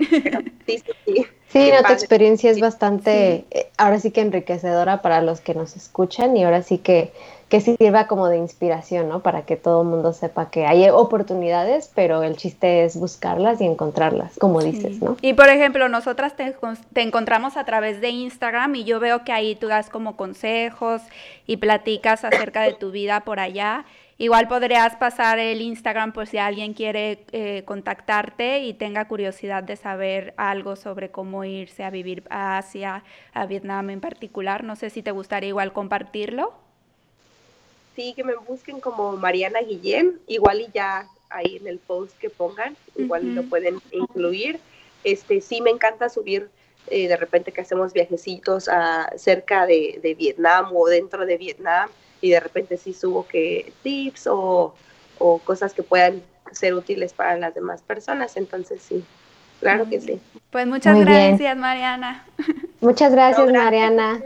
sí, sí, sí. tu experiencia es bastante, eh, ahora sí que enriquecedora para los que nos escuchan y ahora sí que que sirva como de inspiración, ¿no? Para que todo el mundo sepa que hay oportunidades, pero el chiste es buscarlas y encontrarlas, como dices, ¿no? Y por ejemplo, nosotras te, encontramos a través de Instagram y yo veo que ahí tú das como consejos y platicas acerca de tu vida por allá. Igual podrías pasar el Instagram por si alguien quiere eh, contactarte y tenga curiosidad de saber algo sobre cómo irse a vivir a Asia, a Vietnam en particular. No sé si te gustaría igual compartirlo sí, que me busquen como Mariana Guillén, igual y ya ahí en el post que pongan, igual lo pueden incluir. Este, sí me encanta subir eh, de repente que hacemos viajecitos a, cerca de, Vietnam o dentro de Vietnam y de repente sí subo que tips o, cosas que puedan ser útiles para las demás personas. Entonces sí, claro que sí. Pues muchas gracias, Mariana. Muchas gracias, Mariana.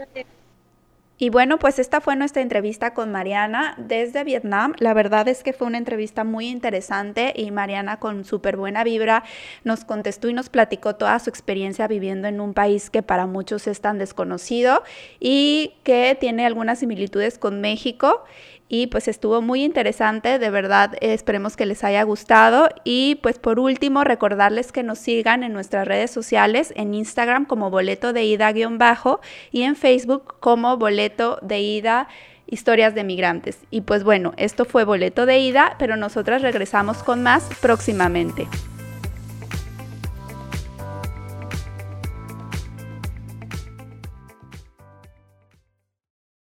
Y bueno, pues esta fue nuestra entrevista con Mariana desde Vietnam. La verdad es que fue una entrevista muy interesante y Mariana con súper buena vibra nos contestó y nos platicó toda su experiencia viviendo en un país que para muchos es tan desconocido y que tiene algunas similitudes con México y pues estuvo muy interesante, de verdad esperemos que les haya gustado y pues por último recordarles que nos sigan en nuestras redes sociales, en Instagram como boleto de ida-bajo y en Facebook como boleto de ida historias de migrantes. Y pues bueno, esto fue boleto de ida, pero nosotras regresamos con más próximamente.